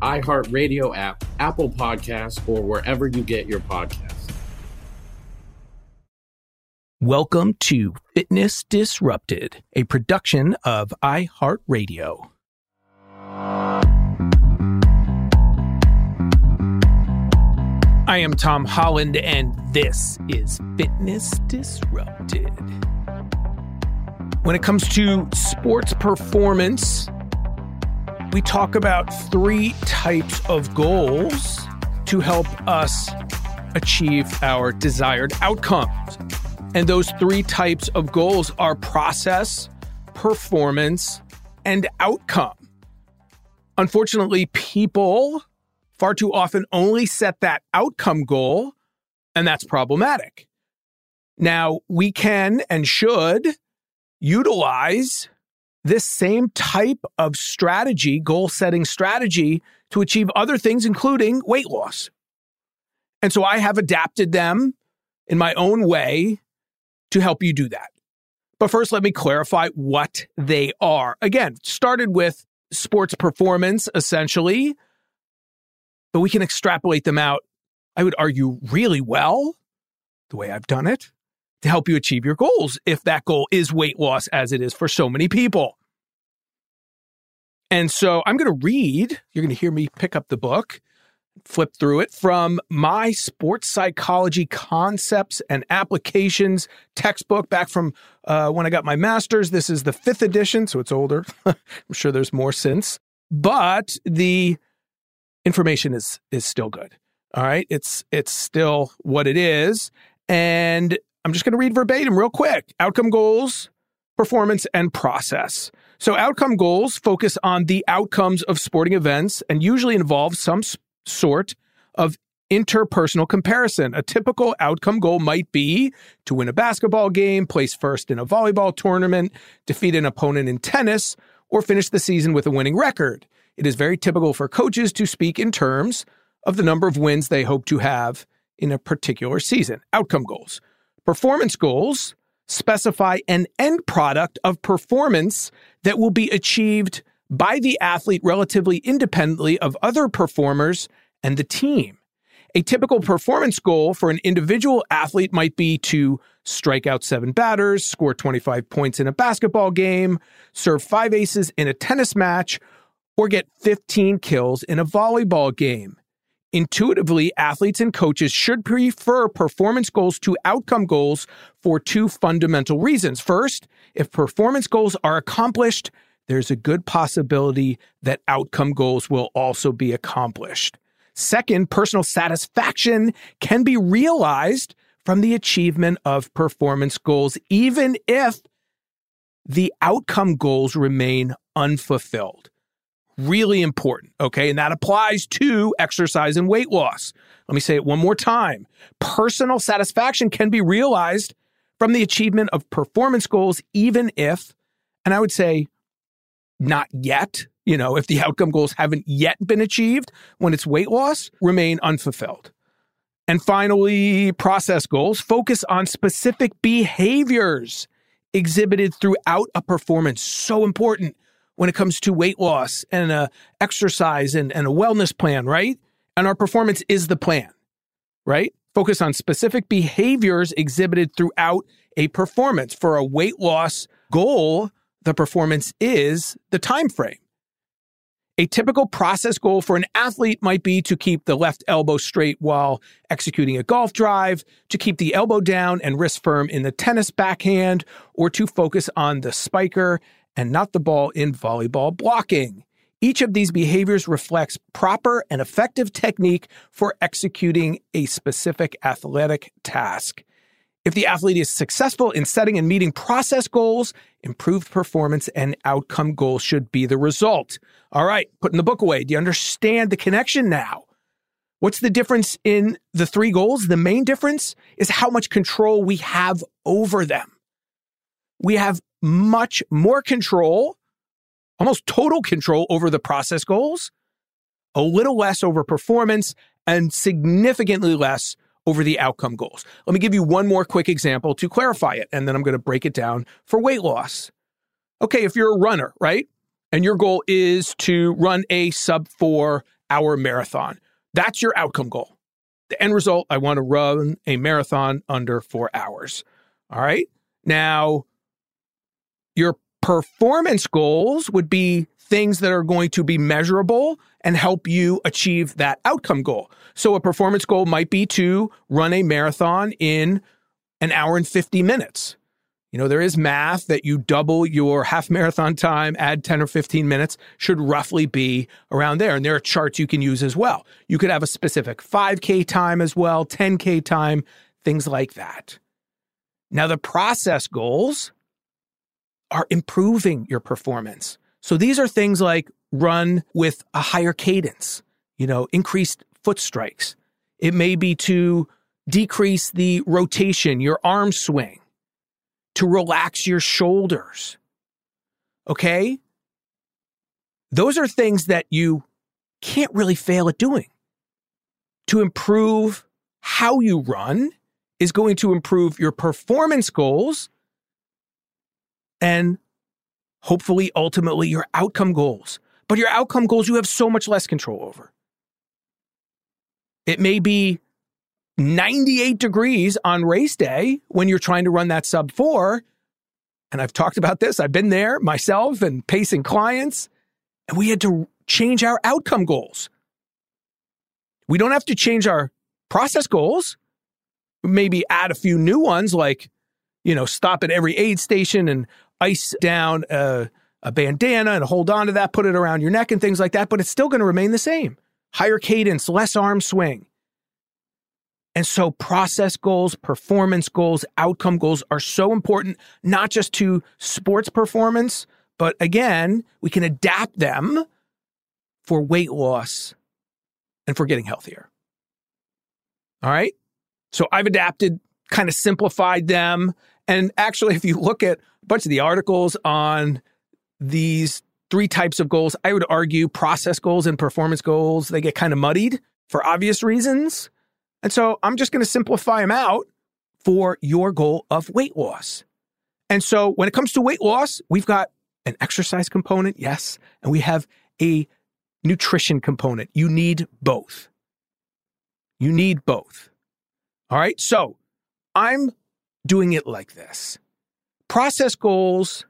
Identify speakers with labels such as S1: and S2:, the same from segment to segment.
S1: iHeartRadio app, Apple Podcasts, or wherever you get your podcasts.
S2: Welcome to Fitness Disrupted, a production of iHeartRadio. I am Tom Holland, and this is Fitness Disrupted. When it comes to sports performance, we talk about three types of goals to help us achieve our desired outcomes. And those three types of goals are process, performance, and outcome. Unfortunately, people far too often only set that outcome goal, and that's problematic. Now, we can and should utilize this same type of strategy, goal setting strategy, to achieve other things, including weight loss. And so I have adapted them in my own way to help you do that. But first, let me clarify what they are. Again, started with sports performance, essentially, but we can extrapolate them out, I would argue, really well, the way I've done it, to help you achieve your goals if that goal is weight loss, as it is for so many people. And so I'm going to read, you're going to hear me pick up the book, flip through it from my sports psychology concepts and applications textbook back from uh, when I got my master's. This is the fifth edition, so it's older. I'm sure there's more since. But the information is is still good. All right, it's it's still what it is, and I'm just going to read verbatim real quick. Outcome goals, performance, and process. So, outcome goals focus on the outcomes of sporting events and usually involve some sort of interpersonal comparison. A typical outcome goal might be to win a basketball game, place first in a volleyball tournament, defeat an opponent in tennis, or finish the season with a winning record. It is very typical for coaches to speak in terms of the number of wins they hope to have in a particular season. Outcome goals. Performance goals specify an end product of performance that will be achieved by the athlete relatively independently of other performers and the team. A typical performance goal for an individual athlete might be to strike out seven batters, score 25 points in a basketball game, serve five aces in a tennis match, or get 15 kills in a volleyball game. Intuitively, athletes and coaches should prefer performance goals to outcome goals for two fundamental reasons. First, if performance goals are accomplished, there's a good possibility that outcome goals will also be accomplished. Second, personal satisfaction can be realized from the achievement of performance goals, even if the outcome goals remain unfulfilled really important. Okay. And that applies to exercise and weight loss. Let me say it one more time. Personal satisfaction can be realized from the achievement of performance goals, even if, and I would say not yet, you know, if the outcome goals haven't yet been achieved when it's weight loss, remain unfulfilled. And finally, process goals focus on specific behaviors exhibited throughout a performance. So important when it comes to weight loss and uh, exercise and, and a wellness plan, right? And our performance is the plan, right? Focus on specific behaviors exhibited throughout a performance. For a weight loss goal, the performance is the time frame. A typical process goal for an athlete might be to keep the left elbow straight while executing a golf drive, to keep the elbow down and wrist firm in the tennis backhand, or to focus on the spiker and not the ball in volleyball blocking. Each of these behaviors reflects proper and effective technique for executing a specific athletic task. If the athlete is successful in setting and meeting process goals, improved performance and outcome goals should be the result. All right, putting the book away. Do you understand the connection now? What's the difference in the three goals? The main difference is how much control we have over them. We have much more control, almost total control over the process goals, a little less over performance, and significantly less over the outcome goals. Let me give you one more quick example to clarify it, and then I'm going to break it down for weight loss. Okay, if you're a runner, right? And your goal is to run a sub four hour marathon, that's your outcome goal. The end result, I want to run a marathon under four hours. All right. Now, your performance goals would be things that are going to be measurable and help you achieve that outcome goal. So a performance goal might be to run a marathon in an hour and 50 minutes. You know, there is math that you double your half marathon time, add 10 or 15 minutes, should roughly be around there. And there are charts you can use as well. You could have a specific 5K time as well, 10K time, things like that. Now, the process goals are improving your performance. So these are things like run with a higher cadence, you know, increased foot strikes. It may be to decrease the rotation, your arm swing, to relax your shoulders. Okay? Those are things that you can't really fail at doing. To improve how you run is going to improve your performance goals and hopefully ultimately your outcome goals. But your outcome goals you have so much less control over. It may be 98 degrees on race day when you're trying to run that sub four. And I've talked about this. I've been there myself and pacing clients, and we had to change our outcome goals. We don't have to change our process goals. Maybe add a few new ones like, you know, stop at every aid station and ice down a, a bandana and hold on to that, put it around your neck and things like that, but it's still going to remain the same higher cadence, less arm swing. And so, process goals, performance goals, outcome goals are so important, not just to sports performance, but again, we can adapt them for weight loss and for getting healthier. All right. So, I've adapted, kind of simplified them. And actually, if you look at a bunch of the articles on these three types of goals. I would argue process goals and performance goals, they get kind of muddied for obvious reasons. And so I'm just going to simplify them out for your goal of weight loss. And so when it comes to weight loss, we've got an exercise component, yes, and we have a nutrition component. You need both. You need both. All right. So I'm doing it like this process goals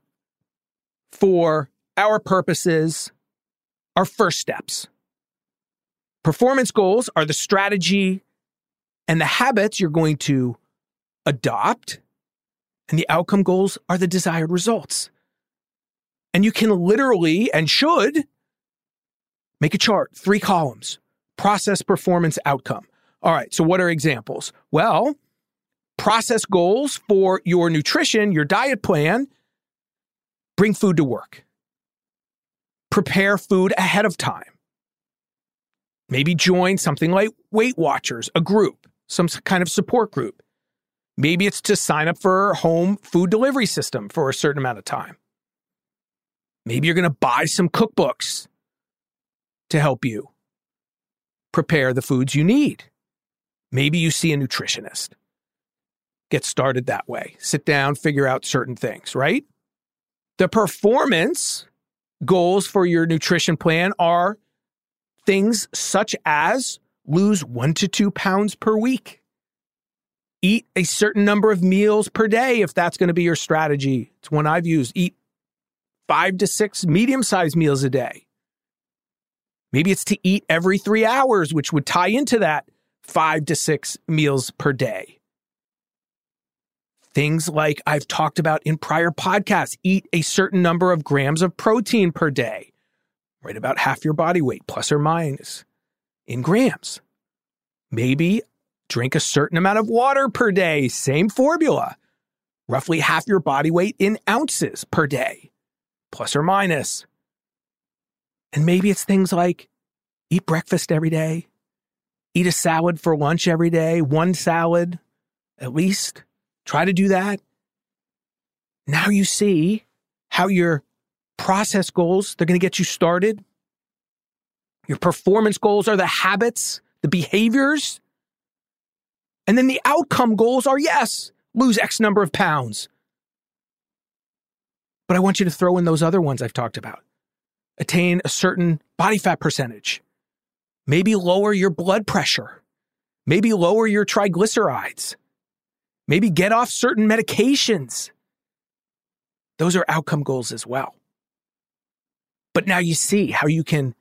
S2: for our purposes are first steps. Performance goals are the strategy and the habits you're going to adopt, and the outcome goals are the desired results. And you can literally and should make a chart, three columns process, performance, outcome. All right, so what are examples? Well, process goals for your nutrition, your diet plan, bring food to work prepare food ahead of time. Maybe join something like Weight Watchers, a group, some kind of support group. Maybe it's to sign up for a home food delivery system for a certain amount of time. Maybe you're going to buy some cookbooks to help you prepare the foods you need. Maybe you see a nutritionist. Get started that way. Sit down, figure out certain things, right? The performance goals for your nutrition plan are things such as lose one to two pounds per week, eat a certain number of meals per day if that's going to be your strategy. It's one I've used. Eat five to six medium sized meals a day. Maybe it's to eat every three hours, which would tie into that five to six meals per day. Things like I've talked about in prior podcasts eat a certain number of grams of protein per day, right about half your body weight, plus or minus in grams. Maybe drink a certain amount of water per day, same formula, roughly half your body weight in ounces per day, plus or minus. And maybe it's things like eat breakfast every day, eat a salad for lunch every day, one salad at least. Try to do that. Now you see how your process goals, they're going to get you started. Your performance goals are the habits, the behaviors. And then the outcome goals are yes, lose X number of pounds. But I want you to throw in those other ones I've talked about attain a certain body fat percentage, maybe lower your blood pressure, maybe lower your triglycerides, maybe get off certain medications. Those are outcome goals as well. But now you see how you can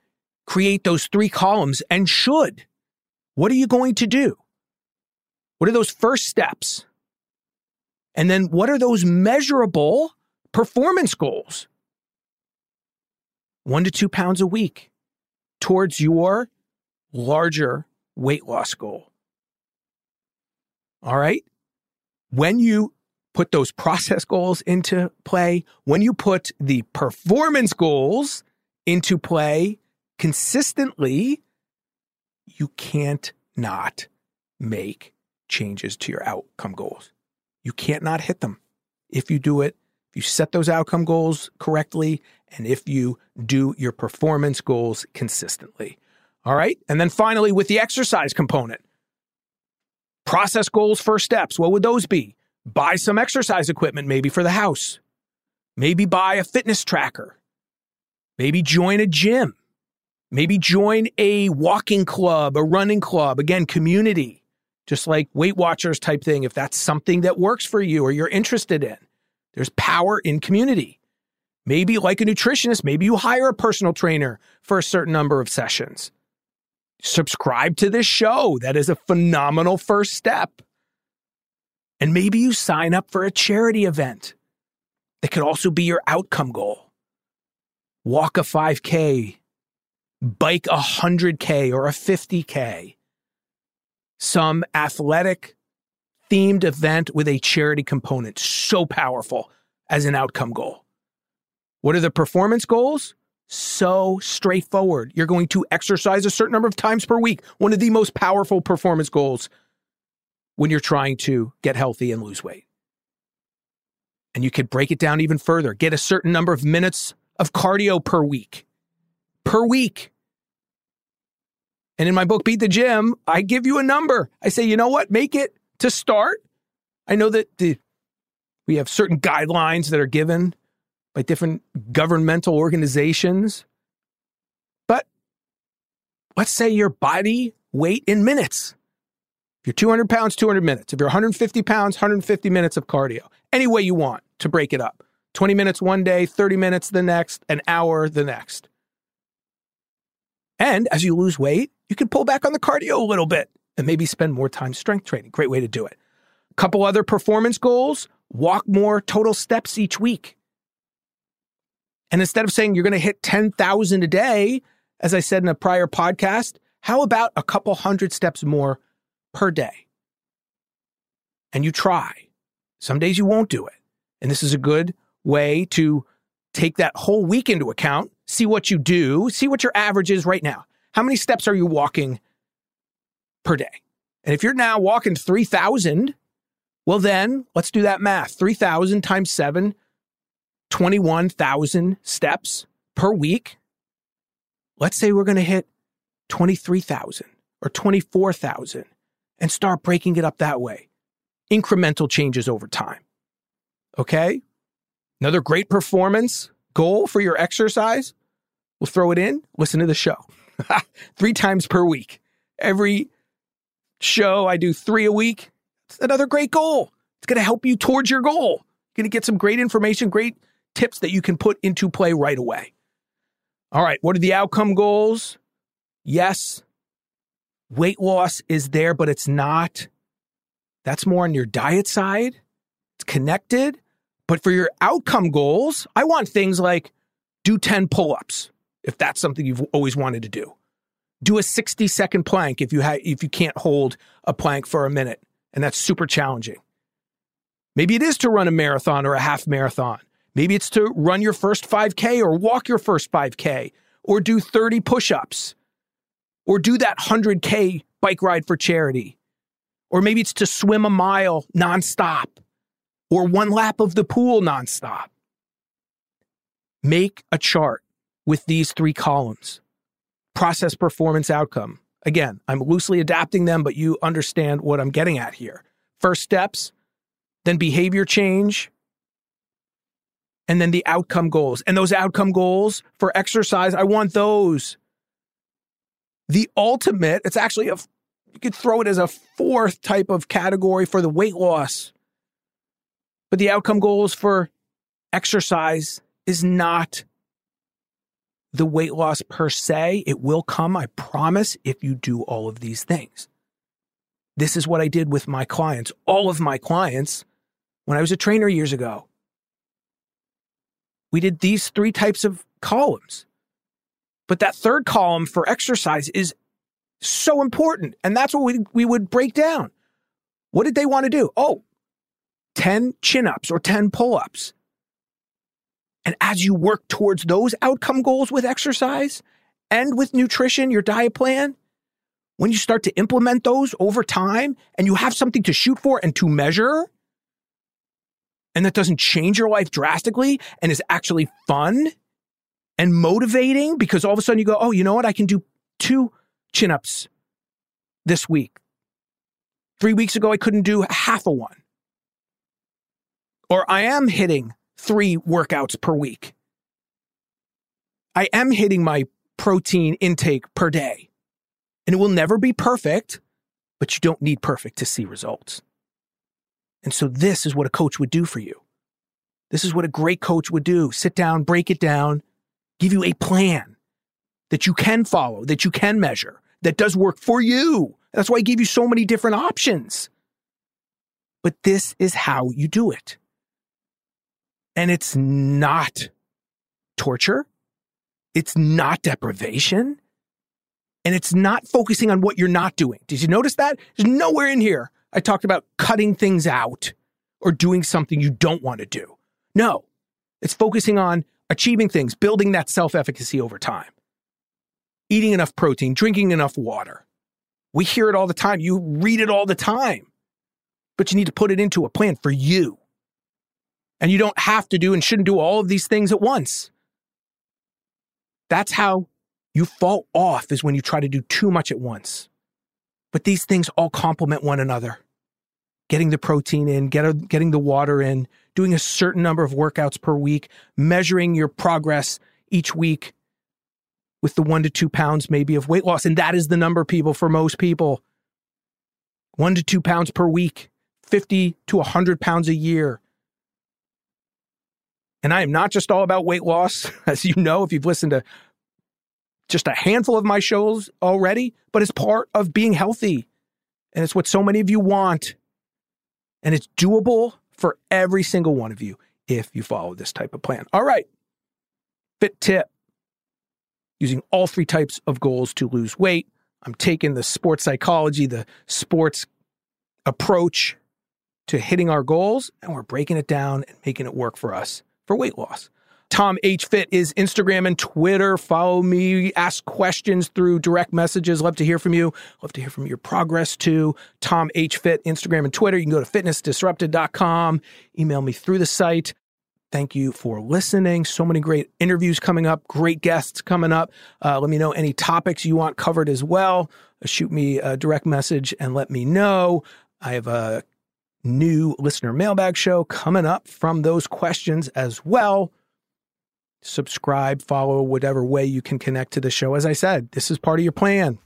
S2: create those three columns and should. What are you going to do? What are those first steps? And then what are those measurable performance goals? one to two pounds a week towards your larger weight loss goal. All right. When you put those process goals into play, when you put the performance goals into play consistently, you can't not make changes to your outcome goals. You can't not hit them. If you do it, if you set those outcome goals correctly and if you do your performance goals consistently. All right. And then finally, with the exercise component, process goals, first steps. What would those be? Buy some exercise equipment, maybe for the house. Maybe buy a fitness tracker. Maybe join a gym. Maybe join a walking club, a running club. Again, community, just like Weight Watchers type thing, if that's something that works for you or you're interested in. There's power in community. Maybe, like a nutritionist, maybe you hire a personal trainer for a certain number of sessions. Subscribe to this show. That is a phenomenal first step. And maybe you sign up for a charity event that could also be your outcome goal. Walk a 5K, bike a 100K or a 50K, some athletic themed event with a charity component. So powerful as an outcome goal. What are the performance goals? So straightforward. You're going to exercise a certain number of times per week. One of the most powerful performance goals when you're trying to get healthy and lose weight. And you could break it down even further. Get a certain number of minutes of cardio per week. Per week. And in my book, Beat the Gym, I give you a number. I say, you know what? Make it to start. I know that the, we have certain guidelines that are given by different governmental organizations. But let's say your body weight in minutes. If you're 200 pounds, 200 minutes. If you're 150 pounds, 150 minutes of cardio. Any way you want to break it up 20 minutes one day, 30 minutes the next, an hour the next. And as you lose weight, you can pull back on the cardio a little bit and maybe spend more time strength training. Great way to do it. A couple other performance goals walk more total steps each week. And instead of saying you're going to hit 10,000 a day, as I said in a prior podcast, how about a couple hundred steps more per day? And you try. Some days you won't do it. And this is a good way to take that whole week into account, see what you do, see what your average is right now. How many steps are you walking per day? And if you're now walking 3,000, well, then let's do that math 3,000 times seven 21,000 steps per week. let's say we're going to hit 23,000 or 24,000 and start breaking it up that way. Incremental changes over time. Okay? Another great performance goal for your exercise. We'll throw it in. Listen to the show three times per week. Every show, I do three a week. It's another great goal. It's going to help you towards your goal. You're going to get some great information, great tips that you can put into play right away. All right, what are the outcome goals? Yes, weight loss is there, but it's not. That's more on your diet side. It's connected. But for your outcome goals, I want things like do 10 pull ups if that's something you've always wanted to do. Do a 60 second plank if you ha- if you can't hold a plank for a minute and that's super challenging. Maybe it is to run a marathon or a half marathon. Maybe it's to run your first 5K or walk your first 5K or do 30 push ups or do that 100K bike ride for charity. Or maybe it's to swim a mile nonstop or one lap of the pool nonstop. Make a chart with these three columns process, performance, outcome. Again, I'm loosely adapting them, but you understand what I'm getting at here. First steps, then behavior change, and then the outcome goals. And those outcome goals for exercise, I want those. The ultimate, it's actually a, you could throw it as a fourth type of category for the weight loss. But the outcome goals for exercise is not the weight loss per se. It will come, I promise, if you do all of these things. This is what I did with my clients, all of my clients, when I was a trainer years ago. We did these three types of columns. But that third column for exercise is so important. And that's what we, we would break down. What did they want to do? Oh, 10 chin ups or 10 pull ups. And as you work towards those outcome goals with exercise and with nutrition, your diet plan, when you start to implement those over time and you have something to shoot for and to measure, and that doesn't change your life drastically and is actually fun and motivating because all of a sudden you go, oh, you know what? I can do two chin ups this week. Three weeks ago, I couldn't do half a one. Or I am hitting three workouts per week. I am hitting my protein intake per day. And it will never be perfect, but you don't need perfect to see results. And so, this is what a coach would do for you. This is what a great coach would do sit down, break it down, give you a plan that you can follow, that you can measure, that does work for you. That's why I gave you so many different options. But this is how you do it. And it's not torture. It's not deprivation. And it's not focusing on what you're not doing. Did you notice that? There's nowhere in here I talked about cutting things out or doing something you don't want to do. No, it's focusing on achieving things, building that self efficacy over time, eating enough protein, drinking enough water. We hear it all the time. You read it all the time, but you need to put it into a plan for you. And you don't have to do and shouldn't do all of these things at once. That's how you fall off is when you try to do too much at once. But these things all complement one another. Getting the protein in, get, getting the water in, doing a certain number of workouts per week, measuring your progress each week with the one to two pounds maybe of weight loss. And that is the number, people, for most people. One to two pounds per week, 50 to 100 pounds a year. And I am not just all about weight loss, as you know, if you've listened to just a handful of my shows already, but it's part of being healthy. And it's what so many of you want. And it's doable for every single one of you if you follow this type of plan. All right. Fit tip using all three types of goals to lose weight. I'm taking the sports psychology, the sports approach to hitting our goals, and we're breaking it down and making it work for us for weight loss. Tom H. Fit is Instagram and Twitter. Follow me, ask questions through direct messages. Love to hear from you. Love to hear from your progress too. Tom H. Fit, Instagram and Twitter. You can go to fitnessdisrupted.com, email me through the site. Thank you for listening. So many great interviews coming up, great guests coming up. Uh, let me know any topics you want covered as well. Shoot me a direct message and let me know. I have a new listener mailbag show coming up from those questions as well. Subscribe, follow, whatever way you can connect to the show. As I said, this is part of your plan.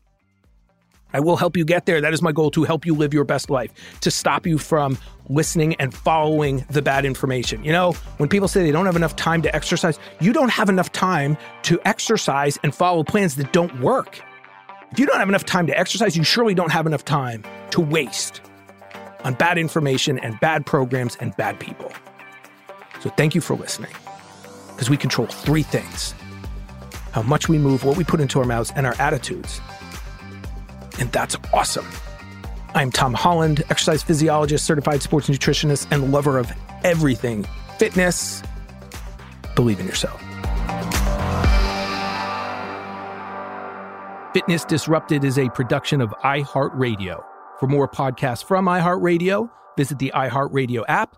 S2: I will help you get there. That is my goal to help you live your best life, to stop you from listening and following the bad information. You know, when people say they don't have enough time to exercise, you don't have enough time to exercise and follow plans that don't work. If you don't have enough time to exercise, you surely don't have enough time to waste on bad information and bad programs and bad people. So thank you for listening because we control three things how much we move, what we put into our mouths, and our attitudes and that's awesome. I'm Tom Holland, exercise physiologist, certified sports nutritionist, and lover of everything fitness. Believe in yourself. Fitness Disrupted is a production of iHeartRadio. For more podcasts from iHeartRadio, visit the iHeartRadio app,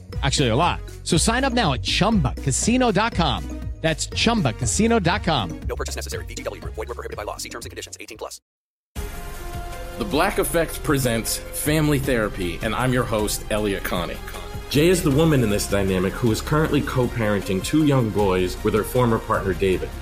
S3: Actually, a lot. So sign up now at chumbacasino.com. That's ChumbaCasino.com.
S4: No purchase necessary. VGW. Void were prohibited by law. See terms and conditions. 18 plus.
S1: The Black Effect presents Family Therapy, and I'm your host, Elliott Connie. Jay is the woman in this dynamic who is currently co-parenting two young boys with her former partner, David.